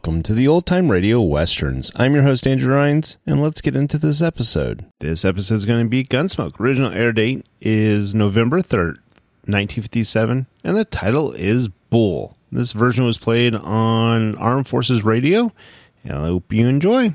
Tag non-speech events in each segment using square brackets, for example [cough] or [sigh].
Welcome to the Old Time Radio Westerns. I'm your host, Andrew Rhynes, and let's get into this episode. This episode is going to be Gunsmoke. Original air date is November 3rd, 1957, and the title is Bull. This version was played on Armed Forces Radio, and I hope you enjoy.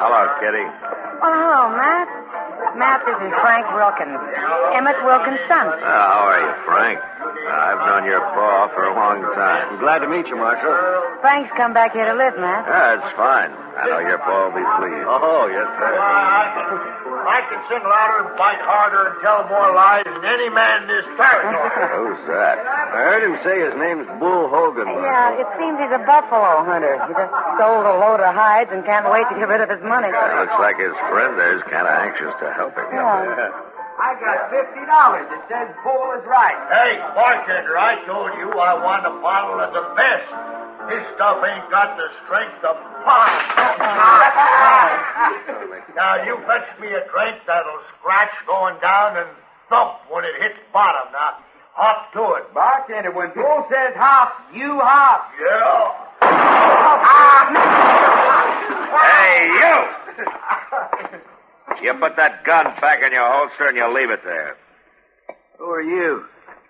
Hello, Kitty. Oh, hello, Matt. Matt, this is Frank Wilkins. Emmett Wilkins' son. Uh, how are you, Frank? Uh, I've known your pa for a long time. I'm glad to meet you, Marshal. Frank's come back here to live, Matt. Yeah, it's fine. I know your pa will be pleased. Oh, yes, sir. I can sing louder and fight harder and tell more lies than any man in this territory. [laughs] Who's that? I heard him say his name's Bull Hogan. Yeah, it seems he's a buffalo hunter. He just sold a load of hides and can't wait to get rid of his money. Uh, looks like his friend there's kind of anxious to help him. Yeah. I got fifty dollars. It says Bull is right. Hey, bartender, I told you I want a bottle of the best. This stuff ain't got the strength of pop. Now you fetch me a drink that'll scratch going down and thump when it hits bottom. Now hop to it. Bartender, when Bull says hop, you hop. Yeah. Hey, you! [laughs] You put that gun back in your holster and you leave it there. Who are you?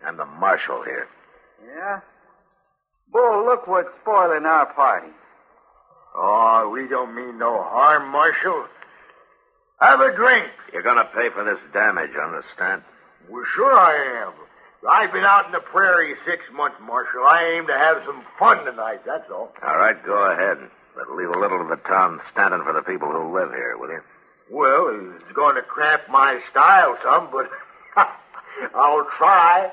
I'm the marshal here. Yeah? Bull, look what's spoiling our party. Oh, we don't mean no harm, Marshal. Have a drink. You're gonna pay for this damage, understand? Well, sure I am. I've been out in the prairie six months, Marshal. I aim to have some fun tonight, that's all. All right, go ahead. But leave a little of the town standing for the people who live here, will you? Well, it's going to cramp my style some, but [laughs] I'll try.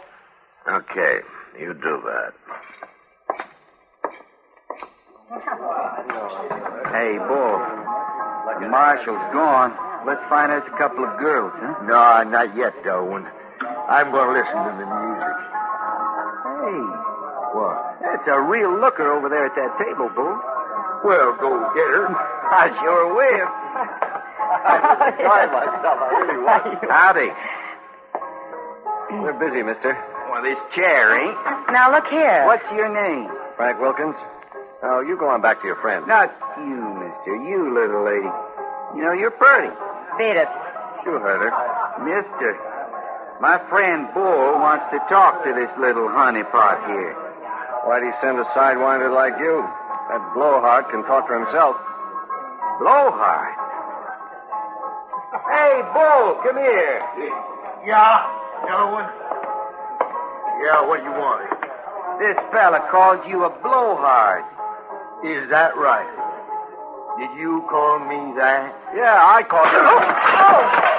Okay, you do that. [laughs] Hey, Bull. The marshal's gone. Let's find us a couple of girls, huh? No, not yet, Darwin. I'm going to listen to the music. Hey. What? That's a real looker over there at that table, Bull. Well, go get her. [laughs] I sure will. Sorry [laughs] myself. I really was. Howdy. We're busy, mister. Well, this chair ain't. Now, look here. What's your name? Frank Wilkins? Oh, you go on back to your friend. Not you, mister. You little lady. You know, you're pretty. Beat it. You heard her. Mister, my friend Bull wants to talk to this little honeypot here. Why'd he send a sidewinder like you? That blowhard can talk for himself. Blowhard. Hey, Bull, come here. Yeah? Gentlemen? Yeah, what do you want? This fella called you a blowhard. Is that right? Did you call me that? Yeah, I called you. Oh, oh!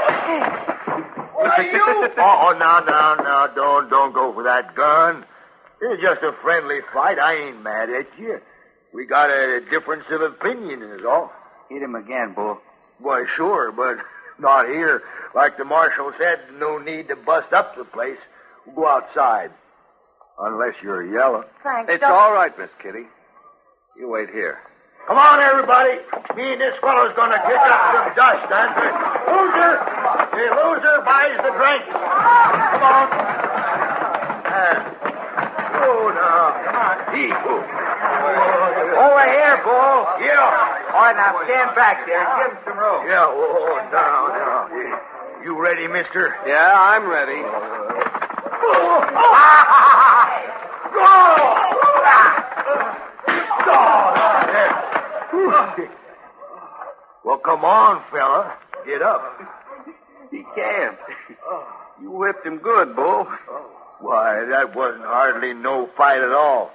What are you? [laughs] oh, oh, now, now, now, don't, don't go for that gun. It's just a friendly fight. I ain't mad at you. We got a difference of opinion, is all. Hit him again, Bull. Why, sure, but [laughs] not here. Like the marshal said, no need to bust up the place. We'll go outside. Unless you're yellow. Thanks. It's don't- all right, Miss Kitty. You wait here. Come on, everybody. Me and this fellow's gonna kick up some dust, and the loser, the loser buys the drink. Come on. Uh, oh, now, come on. Eagle. Over here, Bull. Yeah. All right, now stand back there. Give him some room. Yeah, oh, down, down. You ready, mister? Yeah, I'm ready. [laughs] Well, come on, fella. Get up. He can't. You whipped him good, Bull. Why, that wasn't hardly no fight at all.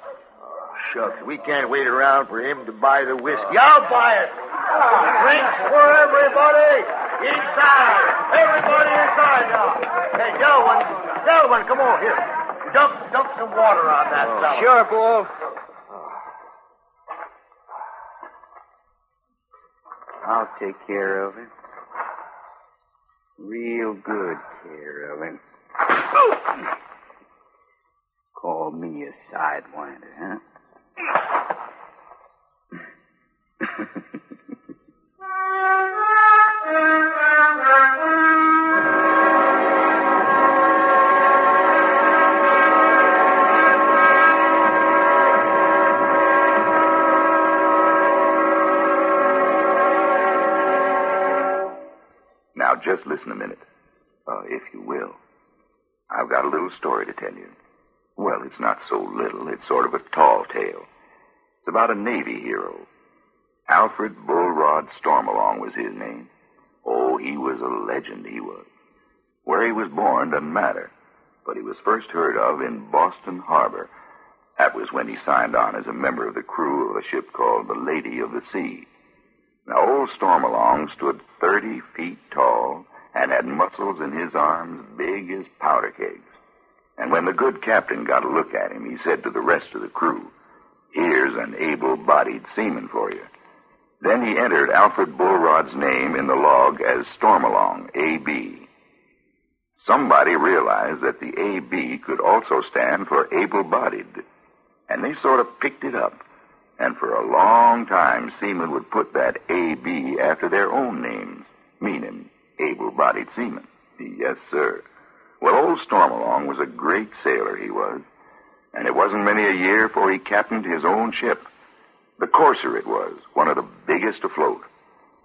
Shucks, we can't wait around for him to buy the whiskey. I'll buy it. Drinks for everybody. Inside. Everybody inside now. Hey, gentlemen, gentlemen, come on here. Dump, dump some water on that oh. fella. Sure, Bull. I'll take care of him. Real good care of him. Call me a sidewinder, huh? It's not so little. It's sort of a tall tale. It's about a Navy hero. Alfred Bulltop Stormalong was his name. Oh, he was a legend, he was. Where he was born doesn't matter, but he was first heard of in Boston Harbor. That was when he signed on as a member of the crew of a ship called the Lady of the Sea. Now, old Stormalong stood 30 feet tall and had muscles in his arms big as powder kegs. And when the good captain got a look at him, he said to the rest of the crew, Here's an able bodied seaman for you. Then he entered Alfred Bulltop's name in the log as Stormalong, A.B. Somebody realized that the A.B. could also stand for able bodied, and they sort of picked it up. And for a long time, seamen would put that A.B. after their own names, meaning able-bodied seamen. Yes, sir. Well, old Stormalong was a great sailor, he was. And it wasn't many a year before he captained his own ship. The courser it was, one of the biggest afloat.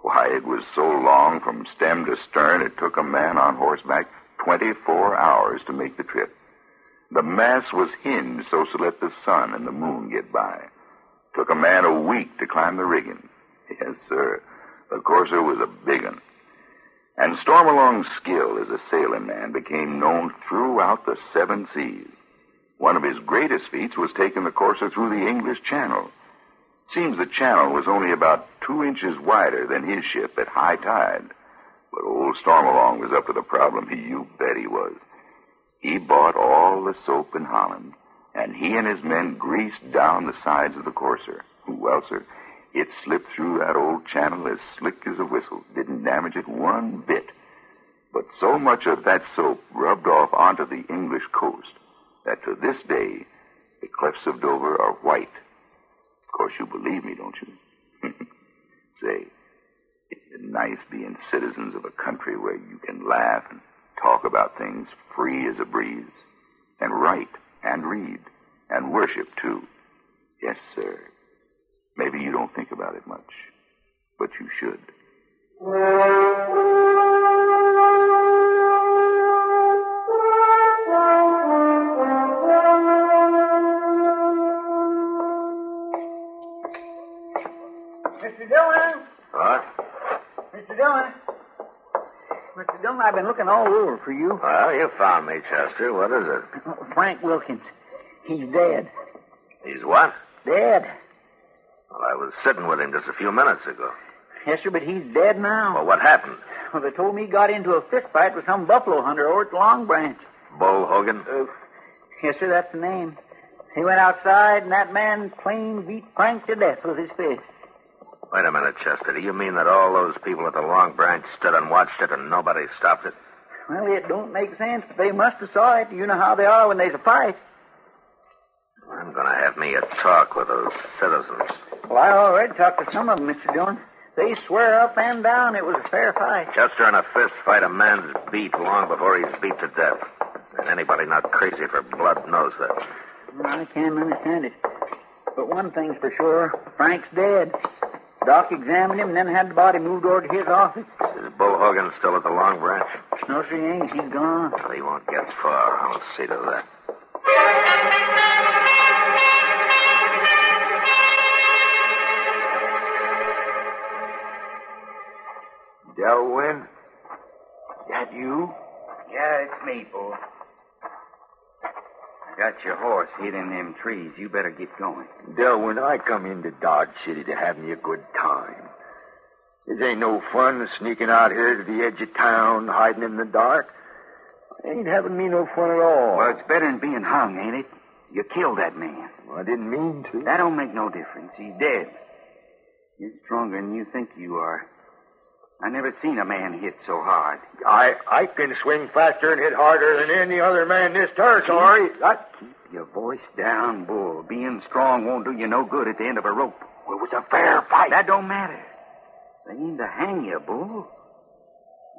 Why, it was so long from stem to stern, it took a man on horseback 24 hours to make the trip. The mast was hinged so to let the sun and the moon get by. Took a man a week to climb the rigging. Yes, sir. The courser was a big un. And Stormalong's skill as a sailing man became known throughout the seven seas. One of his greatest feats was taking the courser through the English Channel. Seems the channel was only about two inches wider than his ship at high tide. But old Stormalong was up to the problem. He, you bet he was. He bought all the soap in Holland, and he and his men greased down the sides of the courser. Well, sir, it slipped through that old channel as slick as a whistle. Didn't damage it one bit. But so much of that soap rubbed off onto the English coast that to this day, the cliffs of Dover are white. Of course, you believe me, don't you? [laughs] Say, it's nice being citizens of a country where you can laugh and talk about things free as a breeze, and write and read and worship too. Yes, sir. Maybe you don't think about it much, but you should. Mr. Dillon! What? Mr. Dillon! Mr. Dillon, I've been looking all over for you. Well, you found me, Chester. What is it? [laughs] Frank Wilkins. He's dead. He's what? Dead. Well, I was sitting with him just a few minutes ago. Yes, sir, but he's dead now. Well, what happened? Well, they told me he got into a fist fight with some buffalo hunter over at Long Branch. Bull Hogan? Uh, yes, sir, that's the name. He went outside, and that man plain beat Frank to death with his fist. Wait a minute, Chester. Do you mean that all those people at the Long Branch stood and watched it and nobody stopped it? Well, it don't make sense, but they must have saw it. You know how they are when there's a fight. I'm going to have me a talk with those citizens. Well, I already talked to some of them, Mr. Dillon. They swear up and down it was a fair fight. Chester, in a fist fight, a man's beat long before he's beat to death. And anybody not crazy for blood knows that. Well, I can't understand it. But one thing's for sure Frank's dead. Doc examined him and then had the body moved over to his office. Is Bull Hogan still at the Long Branch? No, sir, he ain't. He's gone. Well, he won't get far. I'll see to that. Delwyn? That you? Yeah, it's me, boy. I got your horse hid in them trees. You better get going. Delwyn, I come into Dodge City to have me a good time. This ain't no fun sneaking out here to the edge of town, hiding in the dark. Ain't having me no fun at all. Well, it's better than being hung, ain't it? You killed that man. Well, I didn't mean to. That don't make no difference. He's dead. You're stronger than you think you are. I never seen a man hit so hard. I I can swing faster and hit harder than any other man in this territory. That Keep your voice down, Bull. Being strong won't do you no good at the end of a rope. well, it was a fair fight. That don't matter. They ain't to hang you, Bull.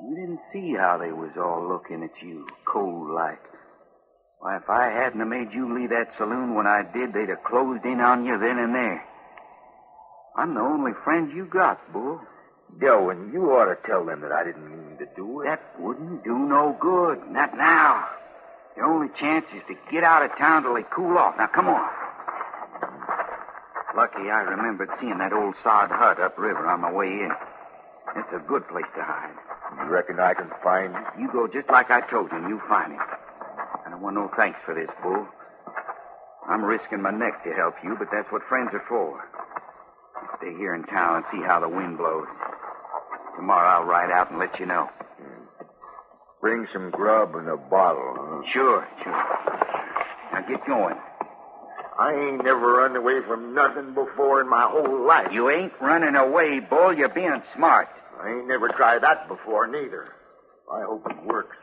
You didn't see how they was all looking at you, cold like. Why, if I hadn't have made you leave that saloon when I did, they'd have closed in on you then and there. I'm the only friend you got, Bull. Delwyn, you ought to tell them that I didn't mean to do it. That wouldn't do no good. Not now. Your only chance is to get out of town till they cool off. Now, come on. Lucky I remembered seeing that old sod hut upriver on my way in. It's a good place to hide. You reckon I can find it? You go just like I told you, and you find it. I don't want no thanks for this, Bull. I'm risking my neck to help you, but that's what friends are for. Stay here in town and see how the wind blows. Tomorrow I'll ride out and let you know. Bring some grub and a bottle. Huh? Sure, sure. Now get going. I ain't never run away from nothing before in my whole life. You ain't running away, Bull. You're being smart. I ain't never tried that before, neither. I hope it works.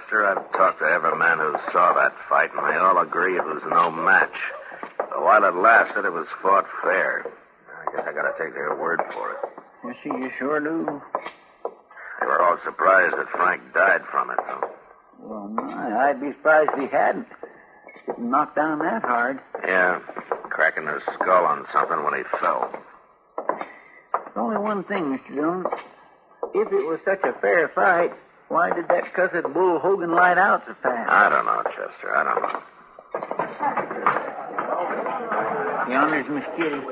Chester, I've talked to every man who saw that fight, and they all agree it was no match. But while it lasted, it was fought fair. I guess I gotta take their word for it. Yes, see, you sure do. They were all surprised that Frank died from it, though. Well, my, I'd be surprised if he hadn't. Getting knocked down that hard. Yeah, cracking his skull on something when he fell. There's only one thing, Mr. Dillon. If it was such a fair fight, why did that cussed Bull Hogan light out so fast? I don't know, Chester. I don't know. Yonder's Miss Kitty.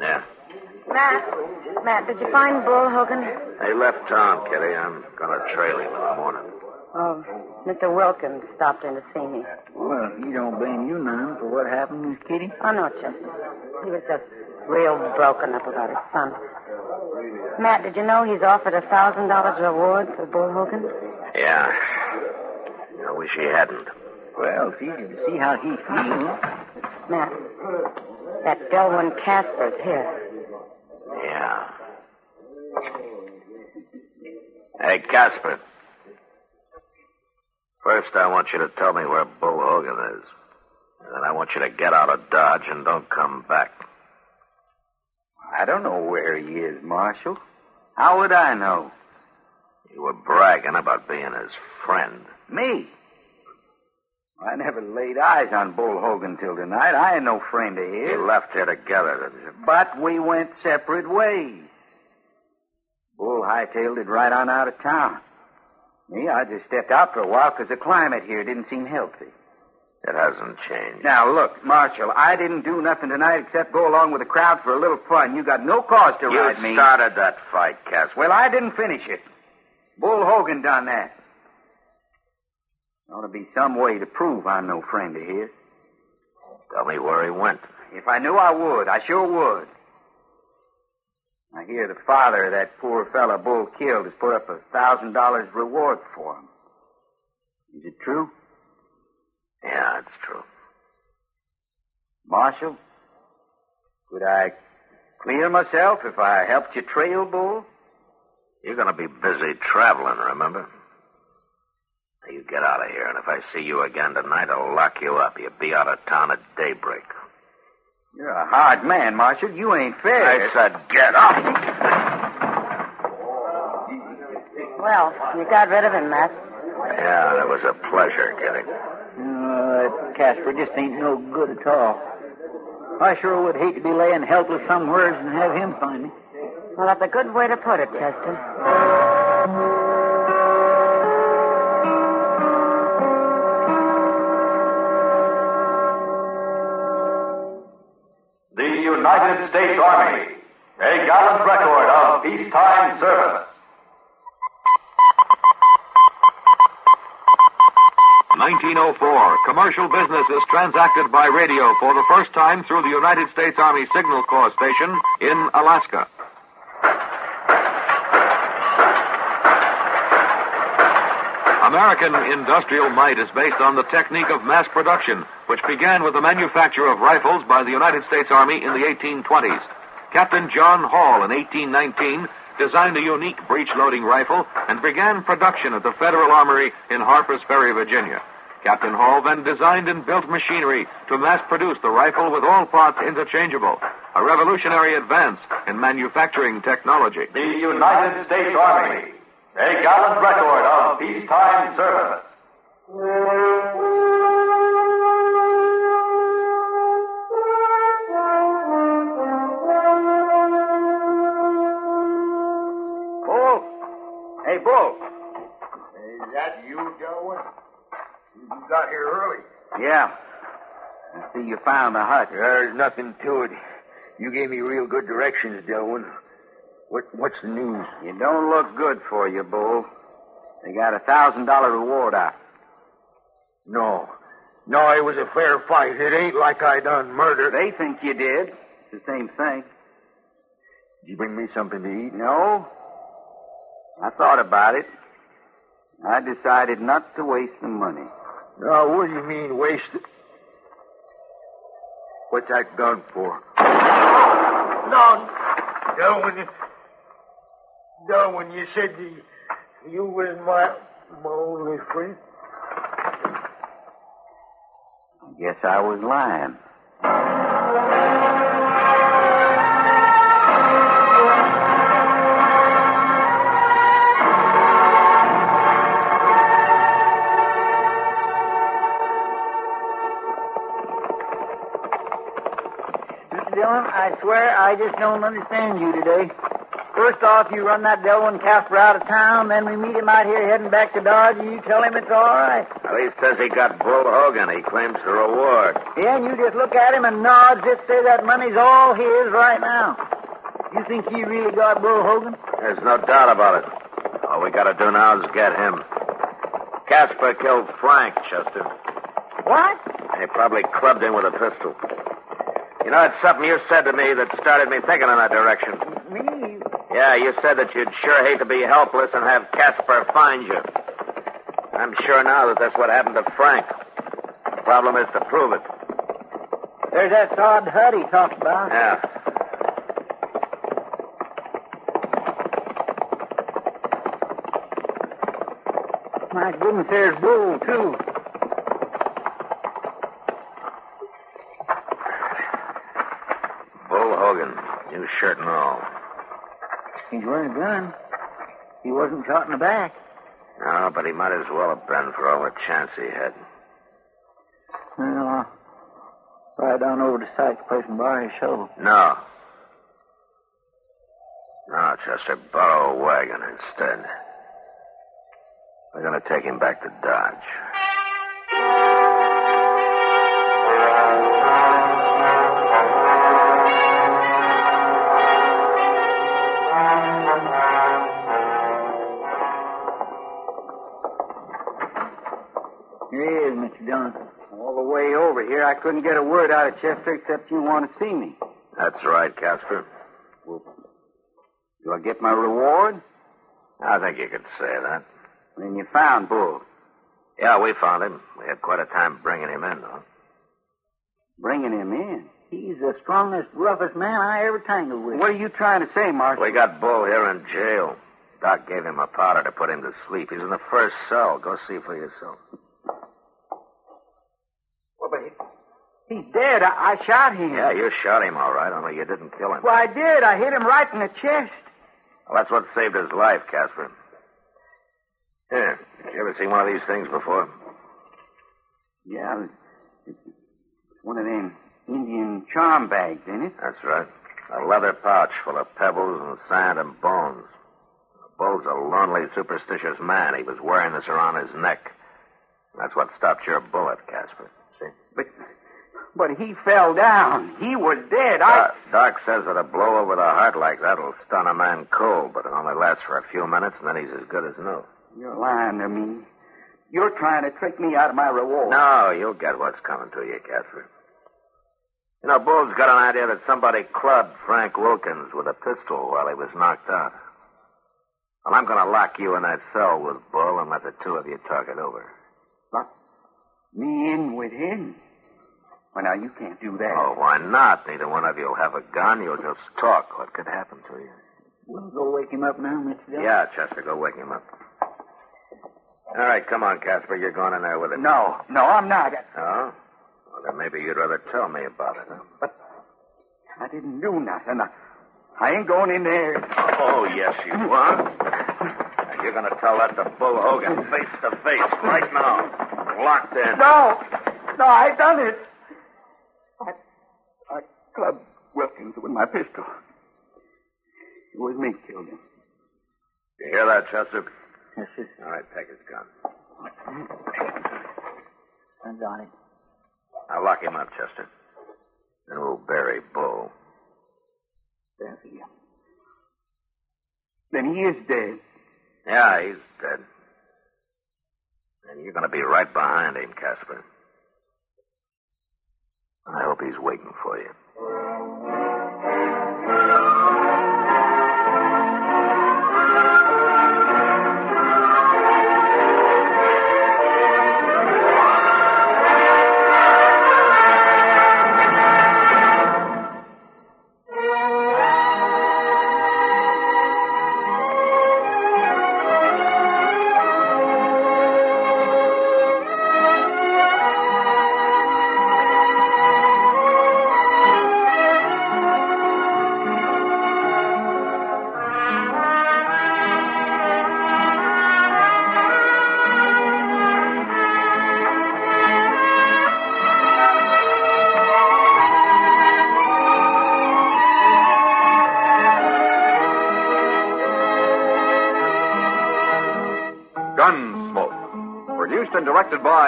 Yeah. Matt, Matt, did you find Bull Hogan? He left town, Kitty. I'm gonna trail him in the morning. Oh, Mr. Wilkins stopped in to see me. Well, he don't blame you none for what happened, Miss Kitty. Oh, no, Chester. He was just real broken up about his son. Matt, did you know he's offered a thousand dollars reward for Bull Hogan? Yeah. I wish he hadn't. Well, if you see how he feels. Matt, that Delwyn Casper's here. Yeah. Hey, Casper. First, I want you to tell me where Bull Hogan is. And then I want you to get out of Dodge and don't come back. I don't know where he is, Marshal. How would I know? You were bragging about being his friend. Me? I never laid eyes on Bull Hogan till tonight. I ain't no friend of his. You left here together, didn't you? But we went separate ways. Bull hightailed it right on out of town. Me, I just stepped out for a while because the climate here didn't seem healthy. It hasn't changed. Now, look, Marshal, I didn't do nothing tonight except go along with the crowd for a little fun. You got no cause to you ride me. You started that fight, Casper. Well, I didn't finish it. Bull Hogan done that. Ought to be some way to prove I'm no friend of his. Tell me where he went. If I knew, I would. I sure would. I hear the father of that poor fellow Bull killed has put up a thousand dollars reward for him. Is it true? Yeah, it's true. Marshal, could I clear myself if I helped you trail Bull? You're going to be busy traveling, remember? Now, you get out of here, and if I see you again tonight, I'll lock you up. You'll be out of town at daybreak. You're a hard man, Marshal. You ain't fair. I said, get up. Well, you got rid of him, Matt. Yeah, it was a pleasure, Kitty. Uh, Casper just ain't no good at all. I sure would hate to be laying helpless somewhere and have him find me. Well, that's a good way to put it, Chester. The United States Army, a gallant record of peacetime service. 1904, commercial business is transacted by radio for the first time through the United States Army Signal Corps station in Alaska. American industrial might is based on the technique of mass production, which began with the manufacture of rifles by the United States Army in the 1820s. Captain John Hall in 1819 designed a unique breech loading rifle and began production at the Federal Armory in Harpers Ferry, Virginia. Captain Hall then designed and built machinery to mass produce the rifle with all parts interchangeable, a revolutionary advance in manufacturing technology. The United States Army, a gallant record of peacetime service. Bull? Hey, Bull. Is that you, Delwyn? You got here early. Yeah. I see you found the hut. There's nothing to it. You gave me real good directions, Delwyn. What, what's the news? You don't look good for you, Bull. They got a thousand dollar reward out. No. No, it was a fair fight. It ain't like I done murder. They think you did. It's the same thing. Did you bring me something to eat? No. I thought about it. I decided not to waste the money. No, what do you mean wasted? What's that gun for? No, Delwyn. Delwyn, you said you, you was my, my only friend. Guess I was lying. I swear I just don't understand you today. First off, you run that Delwyn Casper out of town, then we meet him out here heading back to Dodge, and you tell him it's all right. Well, he says he got Bull Hogan. He claims the reward. Yeah, and you just look at him and nod, just say that money's all his right now. You think he really got Bull Hogan? There's no doubt about it. All we gotta do now is get him. Casper killed Frank, Chester. What? And he probably clubbed him with a pistol. You know, it's something you said to me that started me thinking in that direction. Me? Yeah, you said that you'd sure hate to be helpless and have Casper find you. I'm sure now that that's what happened to Frank. The problem is to prove it. There's that sod hut he talked about. Yeah. My goodness, there's Bull, too. Bull Hogan, new shirt and all. He's wearing a gun. He wasn't shot in the back. No, but he might as well have been for all the chance he had. Well, I'll ride on over to Sykes' place and borrow his shovel. No. No, Chester, borrow a wagon instead. We're going to take him back to Dodge. Is, Mr. Dillon. All the way over here, I couldn't get a word out of Chester except you want to see me. That's right, Casper. Do I get my reward? I think you could say that. Then you found Bull. Yeah, we found him. We had quite a time bringing him in, though. Bringing him in? He's the strongest, roughest man I ever tangled with. What are you trying to say, Marshal? We got Bull here in jail. Doc gave him a powder to put him to sleep. He's in the first cell. Go see for yourself. Well, but he, he's dead. I, I shot him. Yeah, you shot him all right, only you didn't kill him. Well, I did. I hit him right in the chest. Well, that's what saved his life, Casper. Here, you ever seen one of these things before? Yeah, it's one of them Indian charm bags, ain't it? That's right. A leather pouch full of pebbles and sand and bones. Bull's a lonely, superstitious man. He was wearing this around his neck. That's what stopped your bullet, Casper. See? But, but he fell down. He was dead. I. Doc, Doc says that a blow over the heart like that will stun a man cold, but it only lasts for a few minutes, and then he's as good as new. You're lying to me. You're trying to trick me out of my reward. No, you'll get what's coming to you, Casper. You know, Bull's got an idea that somebody clubbed Frank Wilkins with a pistol while he was knocked out. Well, I'm going to lock you in that cell with Bull and let the two of you talk it over. Lock me in with him? Well, now, you can't do that. Oh, why not? Neither one of you will have a gun. You'll just talk. What could happen to you? We'll go wake him up now, Mr. Dillon. Yeah, Chester, go wake him up. All right, come on, Casper. You're going in there with him. No, no, I'm not. Oh? Well, then maybe you'd rather tell me about it, huh? But I didn't do nothing. I, I ain't going in there. Oh, yes, you are. And you're going to tell that to Bull Hogan face to face right now. Locked in. No, no, I done it. I, I clubbed Wilkins with my pistol. It was me killed him. You hear that, Chester? Yes, sir. All right, take his gun. I got it. Now lock him up, Chester. Then we'll bury Bull. Bury him. Then he is dead. Yeah, he's dead. And you're going to be right behind him, Casper. I hope he's waiting for you.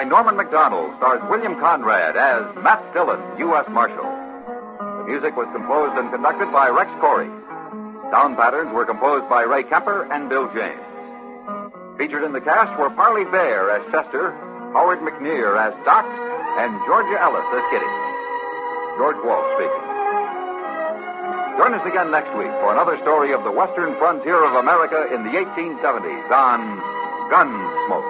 By Norman Macdonnell, stars William Conrad as Matt Dillon, U.S. Marshal. The music was composed and conducted by Rex Koury. Sound patterns were composed by Ray Kemper and Bill James. Featured in the cast were Parley Baer as Chester, Howard McNear as Doc, and Georgia Ellis as Kitty. George Walsh speaking. Join us again next week for another story of the western frontier of America in the 1870s on Gunsmoke.